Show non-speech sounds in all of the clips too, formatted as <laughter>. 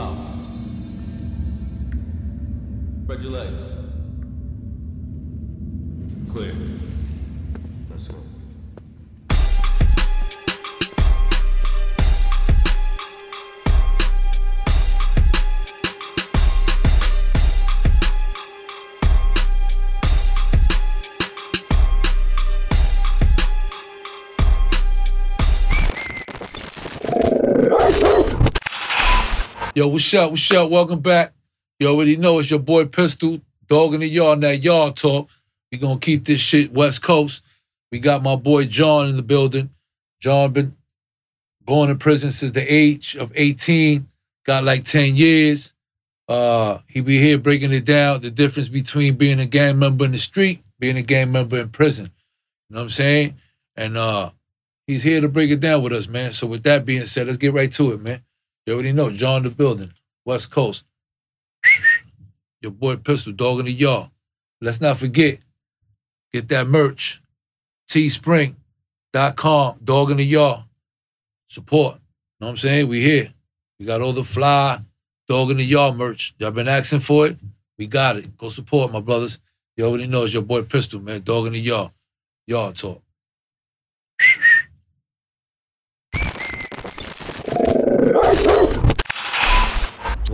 13, mouth. Spread your legs. Clear. Yo, what's up? What's up? Welcome back. You already know it's your boy Pistol, dog in the yard, that yard talk. We gonna keep this shit West Coast. We got my boy John in the building. John been born in prison since the age of 18, got like 10 years. Uh, he be here breaking it down, the difference between being a gang member in the street, being a gang member in prison. You know what I'm saying? And uh, he's here to break it down with us, man. So with that being said, let's get right to it, man. You already know, John the building, West Coast. <sniffs> Your boy Pistol, dog in the yard. Let's not forget, get that merch. Teespring.com, dog in the yard. Support. You Know what I'm saying? We here. We got all the fly, dog in the yard merch. Y'all been asking for it? We got it. Go support my brothers. You already know it's your boy Pistol, man. Dog in the yard. Yard talk.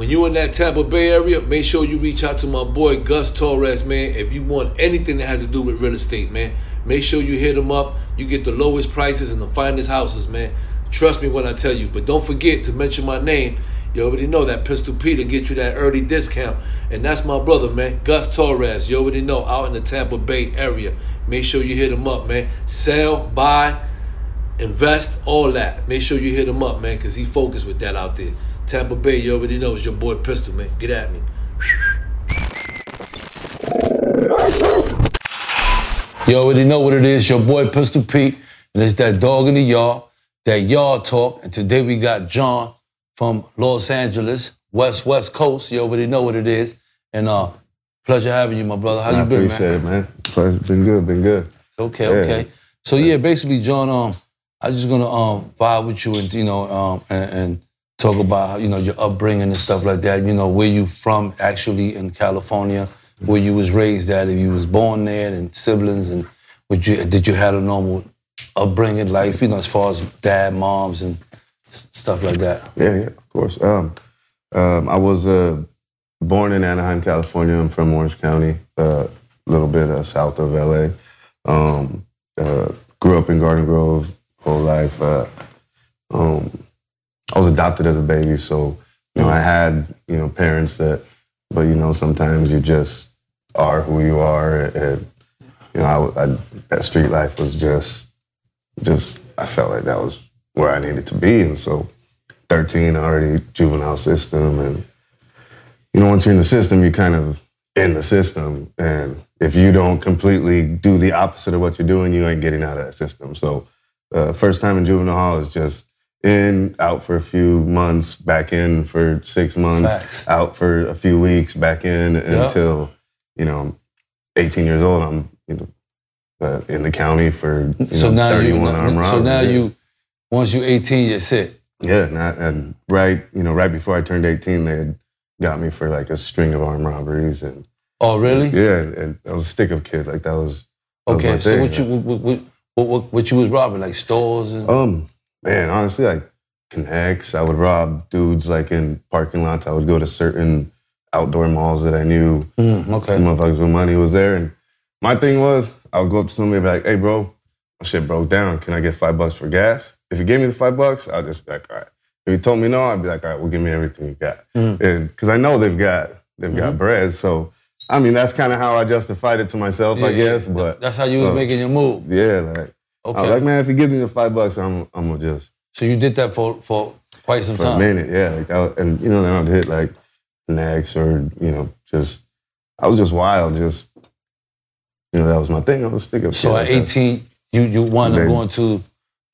When you in that Tampa Bay area, make sure you reach out to my boy Gus Torres, man. If you want anything that has to do with real estate, man, make sure you hit him up. You get the lowest prices and the finest houses, man. Trust me when I tell you. But don't forget to mention my name. You already know that Pistol Peter get you that early discount. And that's my brother, man. Gus Torres. You already know, out in the Tampa Bay area. Make sure you hit him up, man. Sell, buy, invest, all that. Make sure you hit him up, man, because he focused with that out there. Tampa Bay, you already know, it's your boy Pistol, man. Get at me. You already know what it is, your boy Pistol Pete, and it's that dog in the yard, that yard talk. And today we got John from Los Angeles, West West Coast. You already know what it is. And uh, pleasure having you, my brother. How I you been, I appreciate man? it, man. Pleasure. Been good, been good. Okay, Yeah. okay. So yeah, basically, John, um, I just gonna um vibe with you and you know um and, and talk about you know your upbringing and stuff like that. You know where you from actually in California, where you was raised at, if you was born there, and siblings, and would you did you had a normal upbringing life? You know, as far as dad, moms, and stuff like that. Yeah, yeah, of course. Um, um, I was uh, born in Anaheim, California. I'm from Orange County, a little bit uh, south of LA. Um, uh, grew up in Garden Grove whole life. Uh, um, I was adopted as a baby, so you know I had you know parents that, but you know sometimes you just are who you are, and you know I, I, that street life was just just I felt like that was where I needed to be, and so 13 already juvenile system, and you know once you're in the system, you kind of in the system, and if you don't completely do the opposite of what you're doing, you ain't getting out of that system. So uh, first time in juvenile hall is just in, out for a few months, back in for six months, Facts. out for a few weeks, back in until you know I'm 18 years old. I'm you know uh, in the county for you so know, now you 31 armed so now Yeah. you once you 18, you're sit. Yeah, and, I, and right, you know, right before I turned 18, they had got me for like a string of armed robberies, and Oh really? yeah, and, and I was a stick-up kid, like that was. that was Okay. my So what you what, what, what, what, what you was robbing like stores and Um, man, honestly, like connects, I would rob dudes like in parking lots. I would go to certain outdoor malls that I knew Mm, okay. motherfuckers with money was there, and my thing was, I would go up to somebody and be like, "Hey, bro, my shit broke down. Can I get five bucks for gas?" If you gave me the five bucks, I'll just be like, "All right." If you told me no, I'd be like, "All right, well, give me everything you got," and because I know they've got they've got bread, so. I mean, that's kind of how I justified it to myself, I Yeah, yeah. guess. But That's how you was uh, making your move. yeah, like I was like, man, if you give me the five bucks, I'm I'm gonna just so you did that for for quite some for time. a minute, yeah. Like, I, and you know, then I'd hit like next or you know, just I was just wild, just you know, that was my thing. I was a stick up. So at like that. 18, you you wound up going to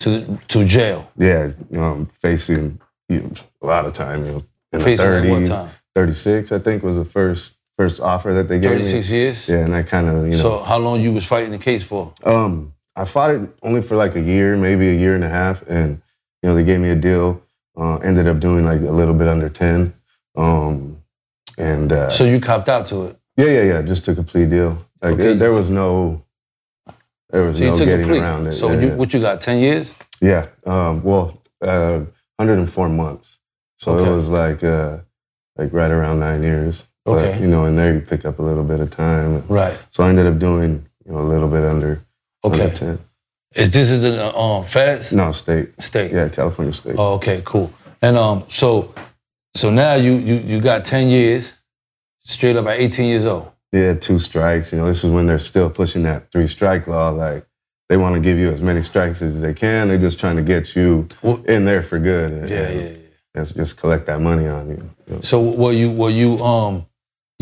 to to jail. yeah, you know, I'm facing you know, a lot of time. You know, in the Facing one 30s, time. 36, I think, was the first first offer that they gave 36 me. years. Yeah, and I kind of you know, So how long you was fighting the case for? Um, I fought it only for like a year, maybe a year and a half, and you know they gave me a deal Uh, ended up doing like a little bit under ten. Um, and uh, So you copped out to it. yeah, yeah, yeah. Just took a plea deal. Like Okay. it- there was no, there was So no getting around it. So yeah, you, yeah. what you got? Ten years? Yeah. Um, well, uh, 104 months. So Okay. it was like uh, like right around nine years. But, Okay. you know, and there you pick up a little bit of time. Right. So I ended up doing you know a little bit under Okay. under 10. Is this is an uh, um fast No state. state? Yeah, California state. Oh, okay, cool. And um, so so now you you you got ten years, straight up at eighteen years old. Yeah, two strikes. You know, this is when they're still pushing that three strike law. Like they want to give you as many strikes as they can. They're just trying to get you Well- in there for good. And, Yeah, and yeah, yeah. Just, just collect that money on you. you know. So were you were you um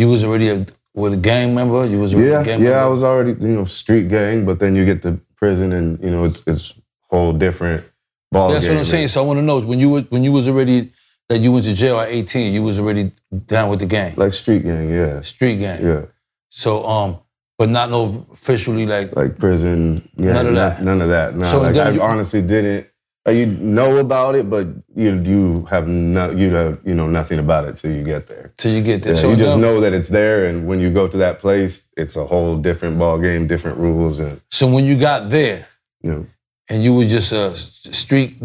you was already a with a gang member? You was already Yeah, a gang yeah, I was already you know street gang, but then you get to prison and you know it's it's whole different ball That's game. what I'm saying. So I want to know when you were when you was already that you went to jail at 18, you was already down with the gang, Like street gang, yeah, street gang. yeah, So um, but not no officially like like prison. Yeah, None of that. None of that. No, So like I you- honestly didn't. Like, you know about it, but you you have no you have you know nothing about it till you get there. till you get there. Yeah, so you just now- know that it's there, and when you go to that place, it's a whole different ball game, different rules, and So when you got there you know and you were just a street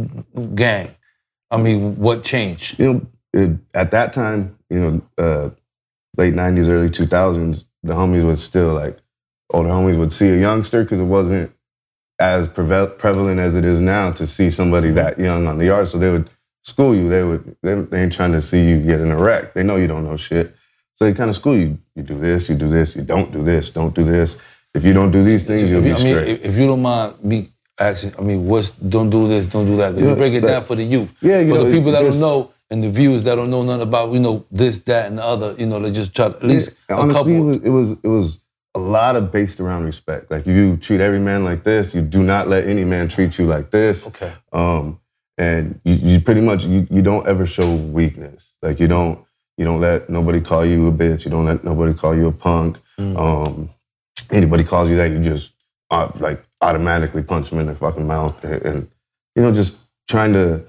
gang, I mean, what changed? you know, it, at that time, you know, uh, late '90s, early 2000s, the homies would still like older homies would see a youngster because it wasn't as prevalent as it is now to see somebody mm-hmm. that young on the yard. So they would school you. They would they, they ain't trying to see you get in a wreck. They know you don't know shit, so they kind of school you. You do this, you do this, you don't do this, don't do this. If you don't do these things, you'll be I mean, straight. if, you don't mind me asking, I mean, what's don't do this, don't do that. If you break it down for the youth, Yeah, you for know, the people that just- don't know and the viewers that don't know nothing about, you know, this, that, and the other, you know, they just try to, at least Yeah, a honestly, it couple. was, it was it was a lot of based around respect. Like you treat every man like this, you do not let any man treat you like this. Okay. Um, and you, you pretty much you, you don't ever show weakness. Like you don't you don't let nobody call you a bitch. You don't let nobody call you a punk. Mm. Um, anybody calls you that, you just uh, like automatically punch them in their fucking mouth, and, and you know just trying to.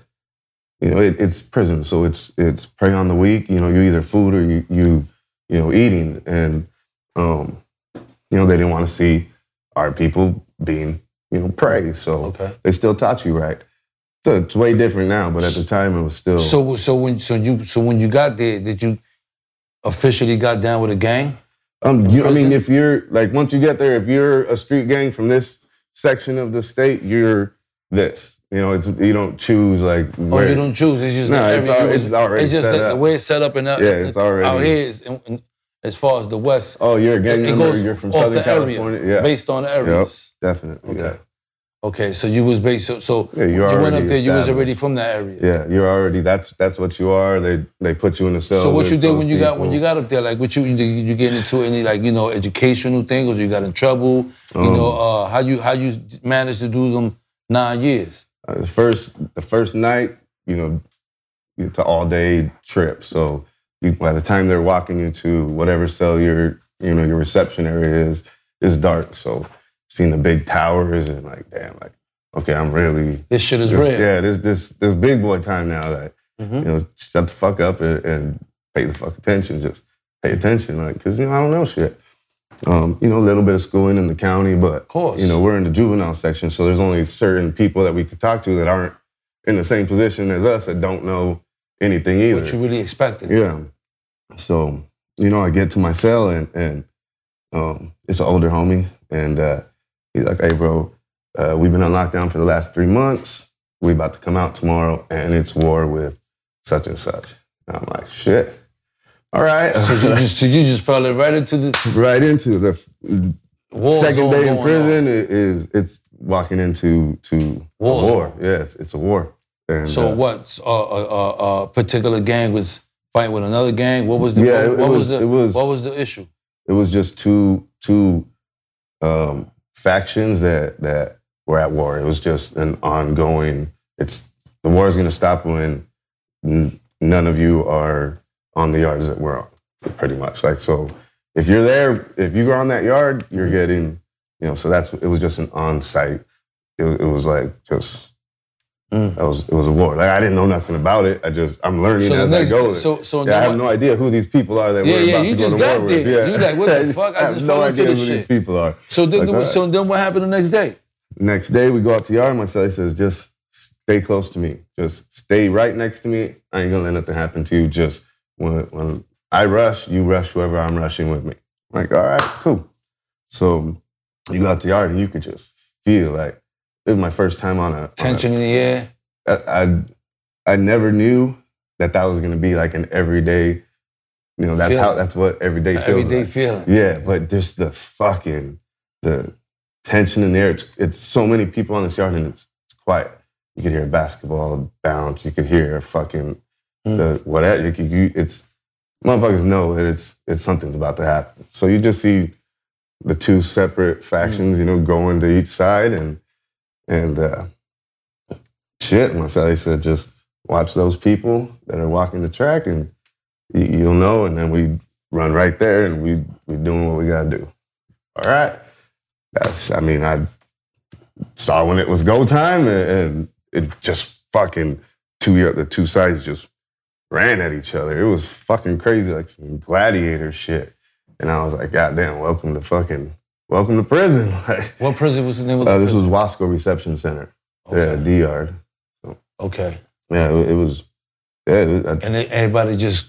You know, it, it's prison, so it's it's prey on the weak. You know, you either food or you you you know eating, and um, you know they didn't want to see our people being you know prey, so Okay. they still taught you right. So it's way different now, but at the time it was still. So, so when, so you, so when you got there, did you officially got down with a gang? um, you, I mean, if you're like once you get there, if you're a street gang from this section of the state, you're this. You know, it's you don't choose like where. Oh, you don't choose? It's just No, the it's it's already It's just set the, the way it's set up that. Yeah, it's already- out here. Is, in, in- as far as the west, oh, you're a gang it member. You're from Southern the area, California. Yeah, based on the areas. definitely. Okay. Okay, so you was based. So, so Yeah, you're went up there. You was already from that area. Yeah, yeah. You're already that's that's what you are. They they put you in a cell. So what you did when you got when you got up there? Like, what you you, you get into any like you know educational things, or you got in trouble? You Um, know, uh, how you how you managed to do them nine years? Uh, the first the first night, you know, it's an all day trip. So you, by the time they're walking into whatever cell your you know your reception area is, it's dark. So seeing the big towers and like damn, like okay, I'm really This shit is this- real. yeah this this this big boy time now. Like Mhm. you know, shut the fuck up and, and pay the fuck attention. Just pay attention, like because you know I don't know shit. Um, you know, a little bit of schooling in the county, but you know, we're in the juvenile section, so there's only certain people that we could talk to that aren't in the same position as us that don't know anything either. what you really expected. yeah. So, you know, I get to my cell and and um, it's an older homie, and uh, he's like, "Hey, bro, uh, we've been on lockdown for the last three months. We about to come out tomorrow, and it's war with such and such." And I'm like, "Shit." All right. So you just so you just fell right into the <laughs> right into the war second day in prison is it's walking into to War Yeah, it's, it's a war. And, So uh, what? A uh, uh, uh, particular gang was fighting with another gang. What was the? Yeah, what, it what was- the? it was- what was the issue? It was just two two um, factions that that were at war. It was just an ongoing. It's the war is going to stop when n- none of you are on the yards that we're on. Pretty much like so. If you're there, if you are on that yard, you're getting. You know, so that's it was just an on site. It, it was like just Mm. That was it was a war. Like I didn't know nothing about it. I just I'm learning So as next- I go. so- so yeah, I have no idea who these people are that Yeah, we're yeah, about you to go just to war got with. there. Yeah. You like, what the <laughs> fuck? I have just no fell into idea who shit. these people are. So then, Like, all so then what happened the next day? Next day, we go out to the yard. My celly says, just stay close to me. Just stay right next to me. I ain't gonna let nothing happen to you. Just when, when I rush, you rush whoever I'm rushing with me. I'm like, all right, cool. So you go out to the yard and you could just feel like it was my first time on a on a- Tension in the air. I, I I never knew that that was gonna be like an everyday. You know, that's how that's what everyday feels Everyday like. feeling. Yeah, but just the fucking the tension in there. It's it's so many people on this yard and it's, it's quiet. You could hear a basketball bounce. You could hear fucking Mm. the whatever. You could, you, it's motherfuckers know that it's it's something's about to happen. So you just see the two separate factions, you know, going to each side and and uh, shit. My celly said, just watch those people that are walking the track and you, you'll know. And then we run right there and we we doing what we gotta do. All right. That's I mean, I saw when it was go time and, and it just fucking two the two sides just ran at each other. It was fucking crazy, like some gladiator shit. And I was like, God damn, welcome to fucking welcome to prison. <laughs> Like What prison was the name of the uh, this prison? was Wasco Reception Center. Yeah, D yard. okay. Yeah, it, it was yeah, it was, I- And everybody just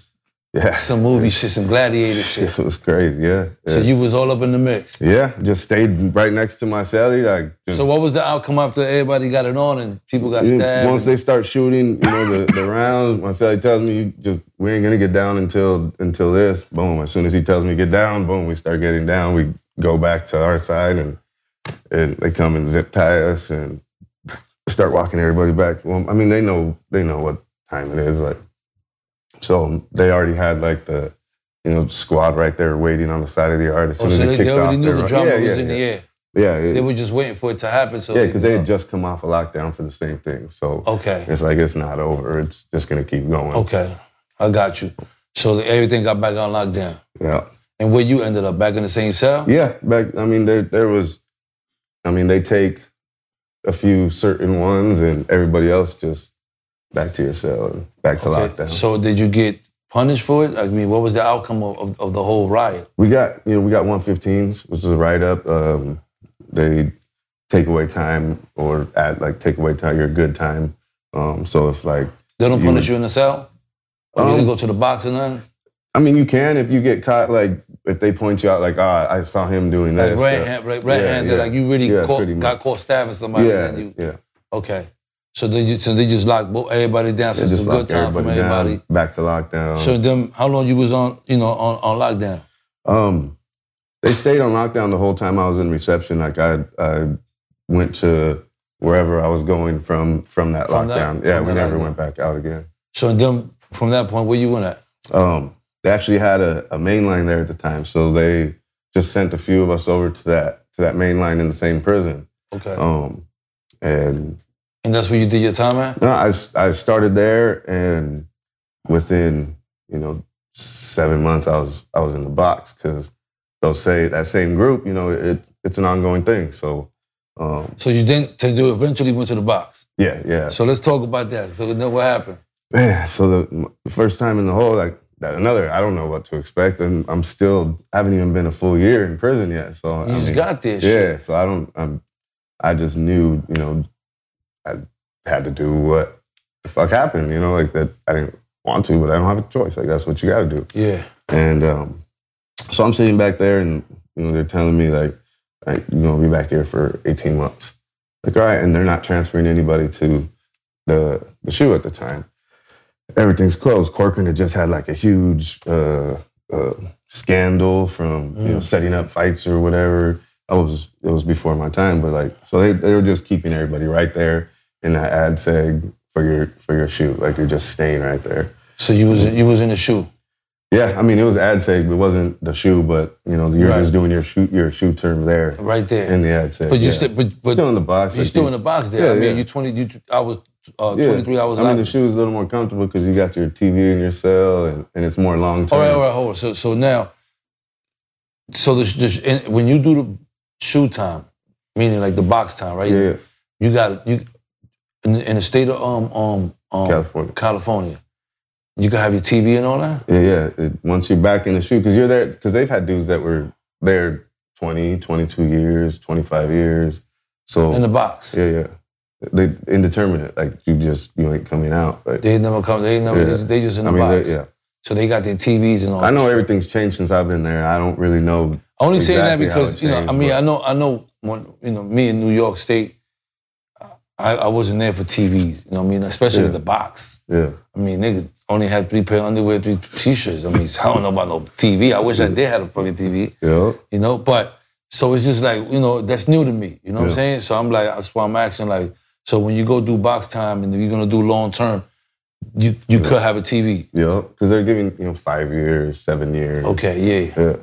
yeah. some movie <laughs> shit, some gladiator shit. It was crazy, yeah. yeah. So you was all up in the mix. yeah, just stayed right next to my celly. Like, So what was the outcome after everybody got it on and people got stabbed? once they start shooting, you know, the, the <laughs> rounds, my celly tells me, you just we ain't gonna get down until until this. Boom. As soon as he tells me get down, boom, we start getting down. We go back to our side and and they come and zip tie us and start walking everybody back. Well, I mean, they know they know what time it is. Like, so they already had like the you know squad right there waiting on the side of the yard. As oh, soon as so it they, kicked they already off knew the drama yeah, was yeah, in the air. Yeah, it- They were just waiting for it to happen. So yeah, because could they had just come off a lockdown for the same thing. So Okay. it's like it's not over. It's just gonna keep going. Okay. I got you. So everything got back on lockdown. Yeah. And where you ended up? Back in the same cell? Yeah. Back. I mean, there there was. I mean, they take a few certain ones, and everybody else just back to your cell and back to Okay. lockdown. So did you get punished for it? I mean, what was the outcome of, of, of the whole riot? we got you know we got 115s, which is a write up. Um, they take away time or add like take away time your good time. Um, so if like They don't You- punish you in the cell? Or you Um, didn't go to the box or nothing? I mean, you can if you get caught. Like if they point you out, like ah, I saw him doing Like this. uh, hand, red, red yeah, handed, yeah. like you really Yeah, caught, got caught stabbing somebody. yeah, and you, yeah. okay. So they just, so they just locked everybody down. So it's a good time from everybody down, back to lockdown. So then, how long you was on, you know, on, on lockdown? Um, they stayed on lockdown the whole time I was in reception. Like I, I went to wherever I was going from from that From that- lockdown. yeah, from we never lockdown. went back out again. So then, from that point, where you went at? Um, they actually had a, a main line there at the time, so they just sent a few of us over to that to that main line in the same prison. Okay. Um, and and that's where you did your time at? no, I I started there, and within you know seven months, I was I was in the box because they'll say that same group, you know, it it's an ongoing thing. So. Um, So you didn't, to do eventually went to the box. Yeah, yeah. So let's talk about that. So then what happened? Man, so the, the first time in the hole, like that, another, I don't know what to expect, and I'm still, I haven't even been a full year in prison yet. So You I just mean, got this. yeah. shit. So I don't, I'm, I just knew, you know, I had to do what the fuck happened. You know, like that. I didn't want to, but I don't have a choice. Like that's what you got to do. Yeah. And um, so I'm sitting back there, and you know, they're telling me like, like you're gonna be back here for 18 months. Like, all right, and they're not transferring anybody to the the SHU at the time. Everything's closed. Corcoran had just had like a huge uh, uh, scandal from you know Mm. setting up fights or whatever. I was it was before my time, but like so they they were just keeping everybody right there in that ad seg for your for your shoot. Like you're just staying right there. So you was you was in the SHU. Yeah, I mean it was ad seg. but It wasn't the SHU, but you know you're Right. just doing your shoot your SHU term there Right there. in the ad seg. but you yeah. still but, but still in the box. you're like still in the box there. Yeah, I mean yeah. you twenty you I was uh, yeah. twenty three hours I mean the SHU is a little more comfortable because you got your TV in your cell and, and it's more long term. All right, all right, hold on. So so now so the, the when you do the SHU time, meaning like the box time, right? Yeah. You got you in the, in the state of um um, um California. California. You can have your TV and all that. Yeah, yeah. It, once you're back in the SHU, because you're there, because they've had dudes that were there 20, 22 years, 25 years. So In the box. yeah, yeah. They indeterminate. Like you just you ain't coming out. Like, They never come. They never. Yeah. They, they just in the I mean, box. they, yeah. So they got their TVs and all. I know shit. everything's changed since I've been there. I don't really know. I only saying that because you know. I mean, but- I know. I know. When you know me in New York State, I, I wasn't there for TVs. You know what I mean? Especially Yeah. the box. Yeah, I mean, nigga only had three pair of underwear, three t-shirts. I mean, <laughs> I don't know about no TV. I wish I did have a fucking TV. yeah. You know, but so it's just like you know that's new to me. You know what I'm saying? So I'm like, that's why I'm asking. Like, so when you go do box time and you're gonna do long term, you you could have a TV. Yeah, because they're giving you know five years, seven years. Okay, yeah, Yeah.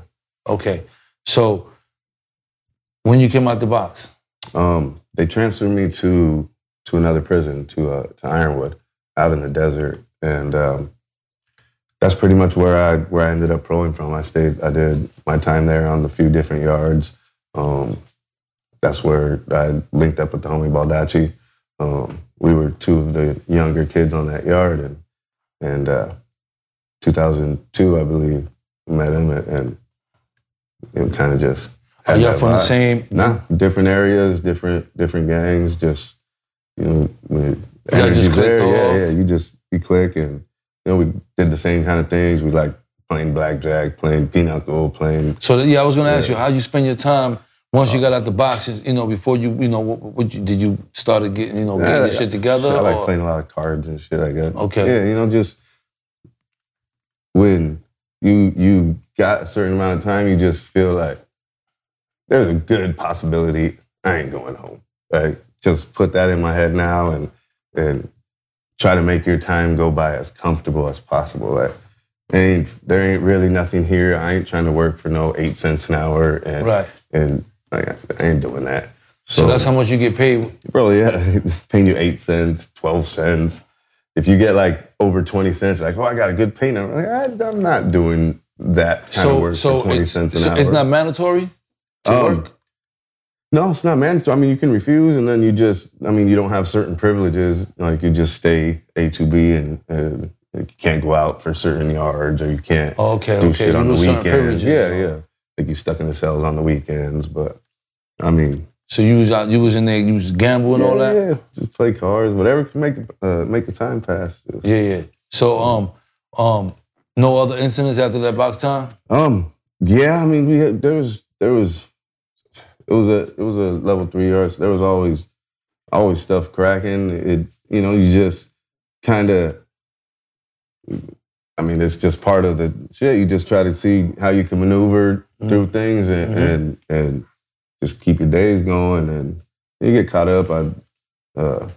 okay. So when you came out the box, Um, they transferred me to to another prison, to uh, to Ironwood, out in the desert, and um, that's pretty much where I where I ended up proing from. I stayed, I did my time there on the few different yards. Um, that's where I linked up with the homie Baldacci. Um, we were two of the younger kids on that yard, and and uh, 2002, I believe, met him, and, and it kind of just. are y'all that from the same? Nah, different areas, different different gangs. Just you know, when energy's there. Yeah, yeah. You just you click, and you know we did the same kind of things. We like playing blackjack, playing pinochle, playing. So yeah, I was gonna ask Yeah. you how you spend your time once you got out the boxes. You know, before you you know what, what you, did you started getting you know getting Yeah, this shit together? I like or- playing a lot of cards and shit like that. Okay. Yeah, you know, just when you you got a certain amount of time, you just feel like there's a good possibility I ain't going home. Like just put that in my head now and and try to make your time go by as comfortable as possible. Like ain't there ain't really nothing here. I ain't trying to work for no eight cents an hour and Right. and like, I ain't doing that. So that's how much you get paid. Bro, yeah, <laughs> paying you eight cents, twelve cents. If you get like over twenty cents, like, oh, I got a good payment. I'm like, I, I'm not doing that kind of So work so for twenty it's, cents an so hour. it's not mandatory to Um, work. No, it's not mandatory. I mean, you can refuse, and then you just, I mean, you don't have certain privileges. Like you just stay A to B, and uh, like you can't go out for certain yards, or you can't Oh, okay, do okay. shit You on the weekends. Yeah, yeah. Like you stuck in the cells on the weekends, but I mean, So you was out, you was in there, you was gambling all that. yeah, just play cards, whatever can make the uh, make the time pass. Just- Yeah, yeah. So um um no other incidents after that box time. Um, yeah, I mean, we had, there was there was it was a it was a level three yards. There was always always stuff cracking. It you know you just kind of. I mean, it's just part of the shit. You just try to see how you can maneuver through things and, Mhm. and and just keep your days going. And you get caught up. I uh,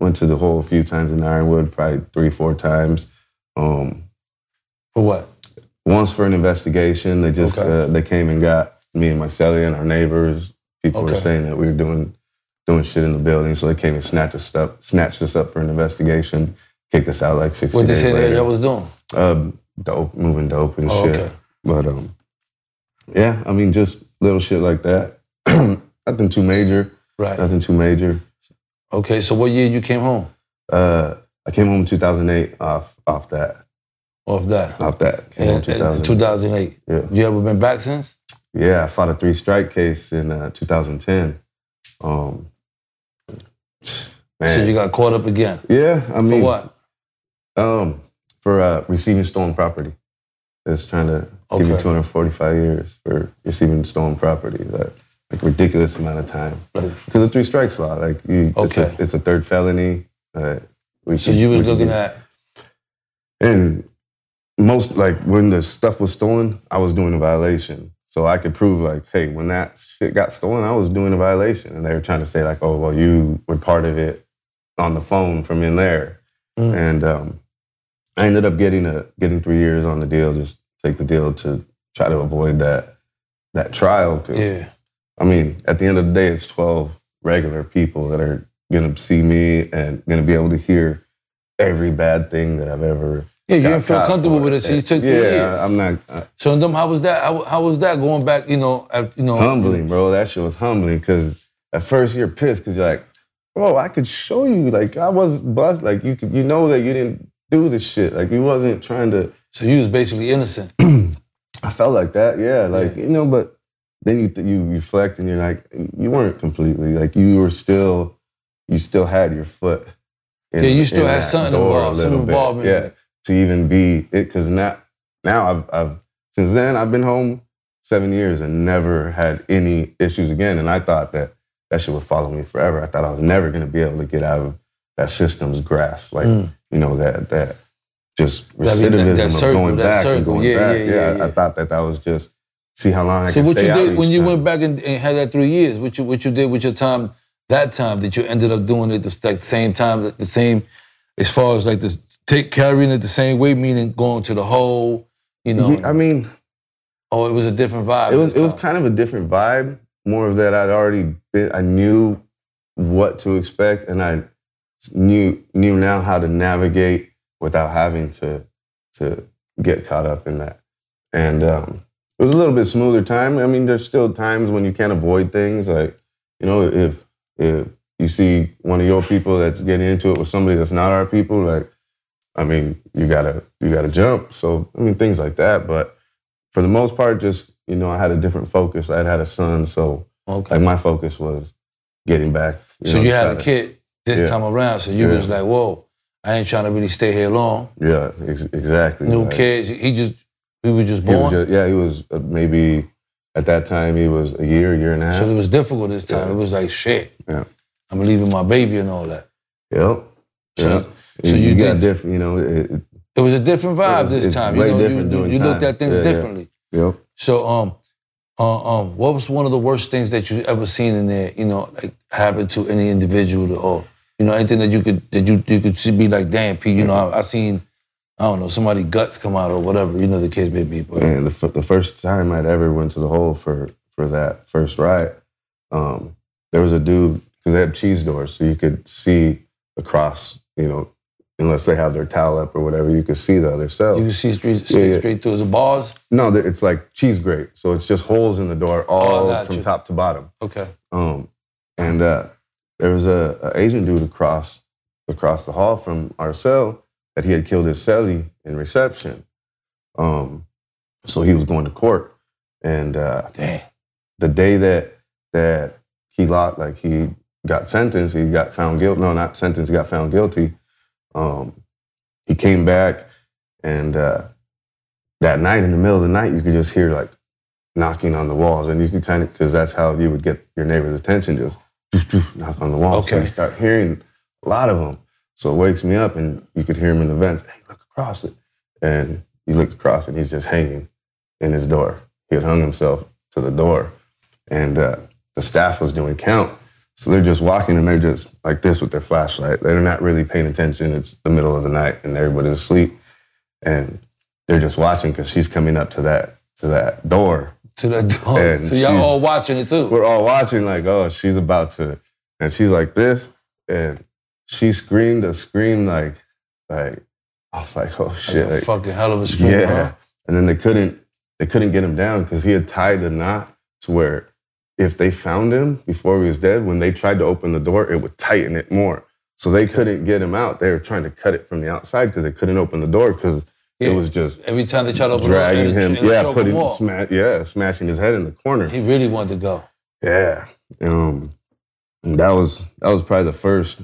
went to the hole a few times in Ironwood, probably three, four times. Um, For what? once for an investigation. They just Okay. uh, they came and got me and my cellie and our neighbors. People were saying that we were doing doing shit in the building, so they came and snatched us up, snatched us up for an investigation, kicked us out like six. What they say that y'all was doing? um, dope, moving dope and Oh, shit. okay. But um, yeah, I mean, just little shit like that. <clears throat> nothing too major. Right. Nothing too major. Okay. So what year you came home Uh, I came home in 2008 off off that off that? off that. Came home In, in 2008. Yeah. You ever been back since? Yeah, I fought a three strike case in uh, 2010. Um, man, So you got caught up again. yeah, I mean, For what? Um, for uh, receiving stolen property. It's trying to give you 245 years for receiving stolen property. Like, like ridiculous amount of time because the three strikes law. Like, you, it's, a, it's a third felony. Uh, we so could- you was looking be- at and most like when the stuff was stolen, I was doing a violation. So I could prove like, hey, when that shit got stolen, I was doing a violation. And they were trying to say like, oh, well, you were part of it on the phone from in there. Mm. And um, I ended up getting a getting three years on the deal. Just take the deal to try to avoid that that trial. 'cause, yeah. I mean, at the end of the day, it's twelve regular people that are gonna see me and gonna be able to hear every bad thing that I've ever. Yeah, you didn't feel comfortable with it, so you took three yeah, years. I'm not uh, So them, how was that? How, how was that going back? You know, at, you know, humbling, bro. That shit was humbling because at first you're pissed because you're like, bro, I could show you. Like I was bust. Like you could, you know that you didn't do this shit. Like you wasn't trying to. So you was basically innocent. <clears throat> I felt like that, yeah. Like you know, but then you you reflect and you're like, you weren't completely like you were still, you still had your foot. in- Yeah, you still had something involved, some involvement. Yeah, to even be it because now now I've I've since then I've been home seven years and never had any issues again. And I thought that that shit would follow me forever. I thought I was never gonna be able to get out of that system's grasp. Like Mm. you know that that just recidivism that circle, of going back and going Yeah, back. yeah, yeah, yeah. I thought that that was just see how long I So can what stay you did when you time. went back and, and had that three years? What you what you did with your time that time that you ended up doing it the like the same time, the same as far as like this take carrying it the same way, meaning going to the hole, you know. Yeah, I mean, oh, it was a different vibe. it was it was kind of a different vibe. More of that I'd already been. I knew what to expect, and I knew knew now how to navigate without having to to get caught up in that. And um, it was a little bit smoother time. I mean, there's still times when you can't avoid things. Like you know, if if you see one of your people that's getting into it with somebody that's not our people, like I mean, you gotta you gotta jump. So I mean, things like that. But for the most part, just you know, I had a different focus. I had had a son, so okay. like my focus was getting back. so know, you had a to- kid this Yeah. time around, so you Yeah. was like, whoa, I ain't trying to really stay here long. Yeah, ex- exactly. New Like, kids, he just he was just He was born. just, yeah, he was uh, maybe at that time he was a year, a year and a half. so it was difficult this time. Yeah. It was like shit. Yeah. I'm leaving my baby and all that. Yep. So- yeah. so you got did- different, you know. It, it- It was a different vibe It's- this it's time. way you know, you, different you, you looked at things Yeah, yeah. differently. yep. So, um, uh, um, what was one of the worst things that you ever seen in there? You know, like happen to any individual, or you know, anything that you could that you you could see- be like, damn, P. You know, I, I seen, I don't know, somebody guts come out or whatever. You know, the kids may be, but the, f- the first time I'd ever went to the hole for for that first ride, um, there was a dude because they have cheese doors, so you could see across. You know, unless they have their towel up or whatever, you could see the other cell. you can see straight straight, yeah. straight through. Is it bars? no, it's like cheese grate, so it's just holes in the door, all got from you. top to bottom. Okay. Um, and uh, there was a, a Asian dude across across the hall from our cell that he had killed his cellie in reception. Um, so he was going to court, and uh, Damn. the day that that he locked, like he got sentenced, he got found guilty. No, not sentenced. He got found guilty. Um, he came back, and uh, that night, in the middle of the night, you could just hear like knocking on the walls, and you could kind of because that's how you would get your neighbor's attention, just <clears throat> knock on the walls. So Okay. you start hearing a lot of them. So it wakes me up, and you could hear him in the vents. Hey, look across it, and you look across, and he's just hanging in his door. He had hung himself to the door, and uh, the staff was doing count. So they're just walking, and they're just like this with their flashlight. They're not really paying attention. It's the middle of the night, and everybody's asleep, and they're just watching because she's coming up to that to that door. To the door. And <laughs> So y'all all watching it too. We're all watching, like, oh, she's about to, and she's like this, and she screamed a scream like, like I was like, oh shit, like, fucking hell of a scream. yeah. huh? And then they couldn't they couldn't get him down because he had tied the knot to where if they found him before he was dead, when they tried to open the door, it would tighten it more. So they couldn't get him out. They were trying to cut it from the outside because they couldn't open the door because Yeah. it was just Every time they try to open dragging him. Yeah, putting him sma- yeah, smashing his head in the corner. He really wanted to go. Yeah. Um, that was that was probably the first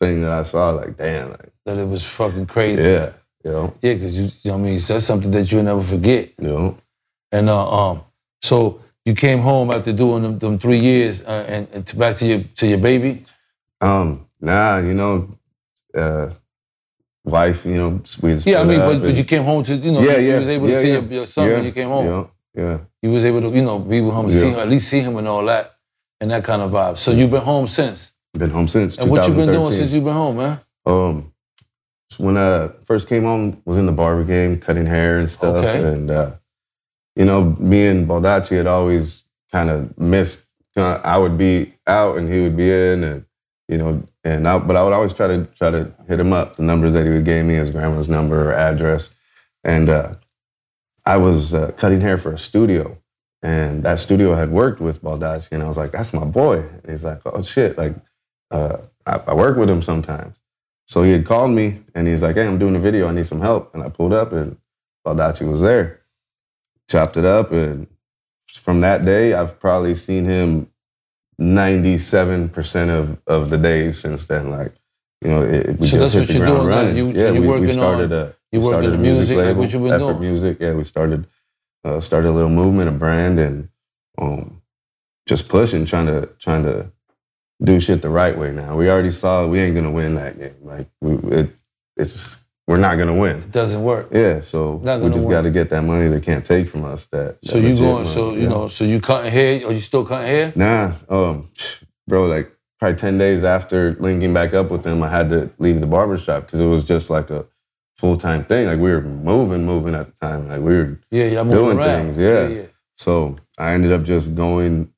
thing that I saw. Like, damn, like, That it was fucking crazy. yeah, you know, Yeah, because you, you know what I mean, that's something that you'll never forget. you know. And uh, um, so you came home after doing them, them three years, uh, and, and to back to your to your baby. Um, nah, you know, uh, wife, you know, we Yeah, I mean, but, but you came home to you know yeah, you yeah, was able to yeah, see yeah. your, your son yeah, when you came home. Yeah, yeah. You was able to you know be with him, and see Yeah. him, at least see him and all that, and that kind of vibe. So you've been home since. Been home since. And what you been doing 2013. since you've been home, man? Um, when I first came home, was in the barber game, cutting hair and stuff, Okay. and uh, you know, me and Baldacci had always kind of missed. kinda- I would be out and he would be in, and you know, and I, but I would always try to try to hit him up. The numbers that he would give me, his grandma's number or address, and uh, I was uh, cutting hair for a studio, and that studio had worked with Baldacci, and I was like, "That's my boy." And he's like, "Oh shit!" Like uh, I, I work with him sometimes. So he had called me and he's like, "Hey, I'm doing a video. I need some help." And I pulled up and Baldacci was there. Chopped it up, and from that day, I've probably seen him 97% of, of the days since then. Like, you know, it, we So just that's hit what the you're ground doing running. You- yeah, so we, we started on- a you we working started a music music, like label, what Effort doing. Music. Yeah, we started uh, started a little movement, a brand, and um, just pushing, trying to trying to do shit the right way. Now we already saw we ain't gonna win that game. Like we, it, it's we're not gonna win. It doesn't work. Yeah, so we just got to get that money they can't take from us. That, So that you going? money, So you yeah. know? So you cutting hair? Or you still cutting hair? Nah, um, bro, like probably 10 days after linking back up with them, I had to leave the barbershop because it was just like a full time thing. Like we were moving, moving at the time. Like we were, Yeah, yeah. Doing around. things, yeah. yeah. so I ended up just going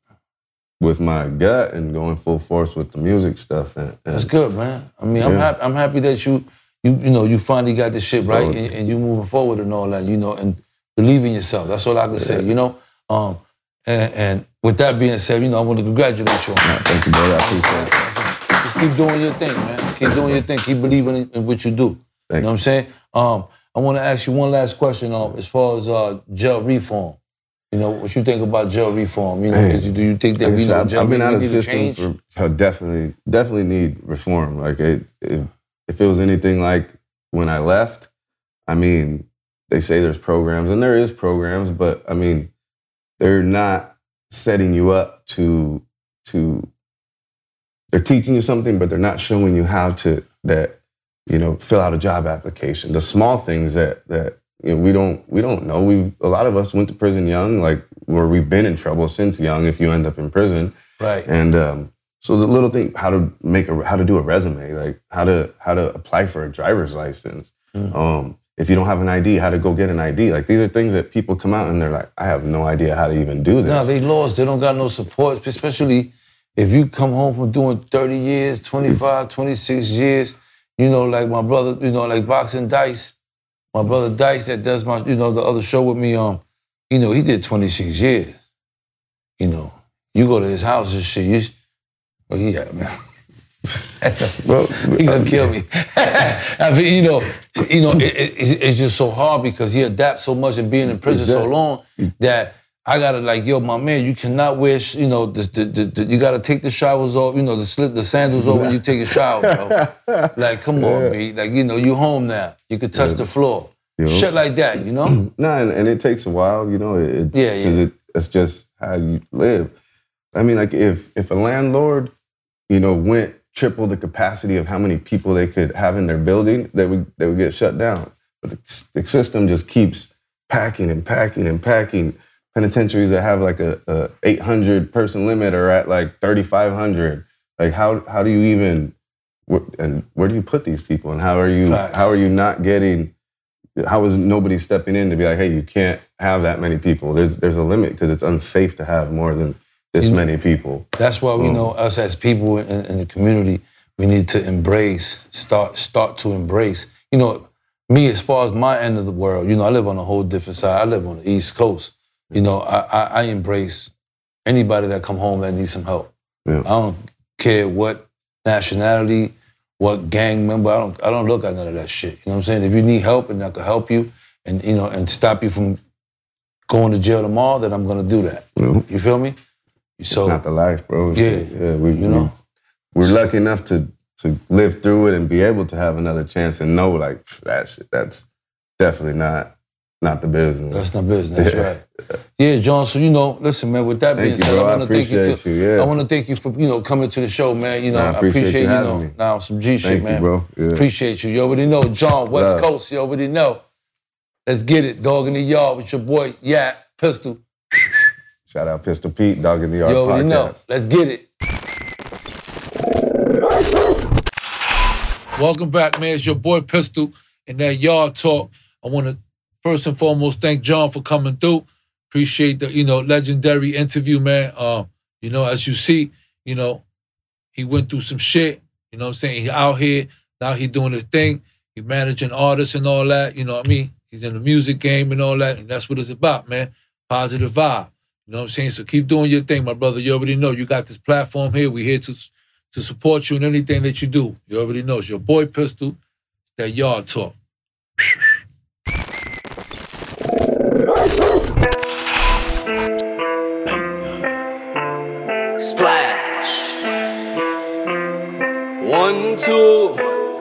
with my gut and going full force with the music stuff. And, and That's good, man. I mean, I'm happy. I'm happy that you, you, you know, you finally got this shit right, and, and you moving forward and all that. You know, and believe in yourself. That's all I can say. You know, um, and, and with that being said, you know, I want to congratulate you. on that. thank you, brother. I appreciate it. Just keep doing your thing, man. Keep doing your thing. Keep believing in, what you do. Thank you know what I'm saying? Um, I want to ask you one last question. Um, as far as uh, jail reform, you know, what you think about jail reform? You know, Man. you- do you think that Like we know I've, jail I've been out of the system for definitely definitely need reform. Like it, if if it was anything like when I left, I mean, they say there's programs and there is programs, but I mean, they're not setting you up to to. They're teaching you something, but they're not showing you how to that you know fill out a job application. The small things that that you know, we don't we don't know. We've a lot of us went to prison young, like where we've been in trouble since young. If you end up in prison, right. and um, so the little thing, how to make a how to do a resume, like how to how to apply for a driver's license. Mm. Um, if you don't have an ID, how to go get an ID. Like these are things that people come out and they're like, I have no idea how to even do this. No, they lost. They don't got no support, especially if you come home from doing 30 years, 25, 26 years. You know, like my brother, you know, like boxing dice. My brother Dice that does my, you know, the other show with me, um, you know, he did 26 years. You know, you go to his house and shit, you, oh yeah, man. well, he <laughs> <laughs> gonna uh, kill me. <laughs> I mean, you know, you know, it, it- it's, it's just so hard because he adapts so much and being in prison so long that I gotta like, yo, my man, you cannot wear, sh- you know, the, the, the, you gotta take the showers off, you know, the slip the sandals off when you take a shower, bro. like, come on, B. Like, you know, you home now. You can touch the floor. Yeah. Shit like that, you know? <clears throat> No, and, and it takes a while, you know. It, Yeah, yeah. It, it's just how you live. I mean, like if if a landlord, you know, went triple the capacity of how many people they could have in their building, they would they would get shut down. But the, the system just keeps packing and packing and packing. Penitentiaries that have like a, a 800 person limit are at like 3,500. Like how how do you even and where do you put these people and how are you Facts. how are you not getting how is nobody stepping in to be like, hey, you can't have that many people. There's there's a limit because it's unsafe to have more than this You- many people. That's why we Um, know us as people in, in the community, we need to embrace, start start to embrace. You know, me as far as my end of the world, you know, I live on a whole different side. I live on the East Coast. You know, I, I, I embrace anybody that come home that needs some help. Yeah. I don't care what nationality, what gang member. I don't I don't look at none of that shit. You know what I'm saying? If you need help and I can help you and you know and stop you from going to jail tomorrow, then I'm gonna do that. Know, You feel me? It's not the life, bro. Yeah. yeah. We, You know? we, we're lucky enough to to live through it and be able to have another chance and know like that shit. That's definitely not not the business. That's not business. That's right. Yeah, John. So you know, listen, man. With that Thank being said. I want to thank you. To, you, yeah. I want to thank you for you know coming to the show, man. You know, I I appreciate appreciate, you you, know me. now some G shit, Thank you, man. bro. Yeah. Appreciate you. You already know, John, West Love. Coast. You already know. Let's get it, dog in the yard with your boy Yat Pistol. Shout out Pistol Pete, Dog in the Yard You already know. Let's get it. Welcome back, man. It's your boy Pistol and that yard talk. I want to first and foremost thank John for coming through. Appreciate the you know legendary interview, man. Um, you know, as you see, you know, he went through some shit. You know what I'm saying? He out here now. He doing his thing. He managing artists and all that. You know what I mean? He's in the music game and all that, and that's what it's about, man. Positive vibe. You know what I'm saying? So keep doing your thing, my brother. You already know you got this platform here. We here to to support you in anything that you do. You already know it's your boy Pistol, that yard talk. Splash. One, two.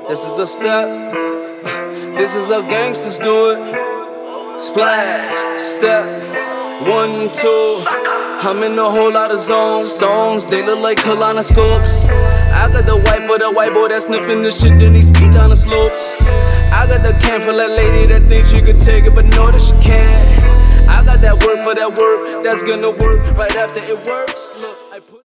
This is a step. This is how gangsters do it. Splash. Step. One, two. I'm in a whole lot of zones. Stones, they look like colonoscopes. I got the white for the white boy that's sniffing the shit, then he ski down the slopes. I got the can for that lady that thinks she could take it, but know that she can't. I got that work for that work that's gonna work right after it works. Look, I put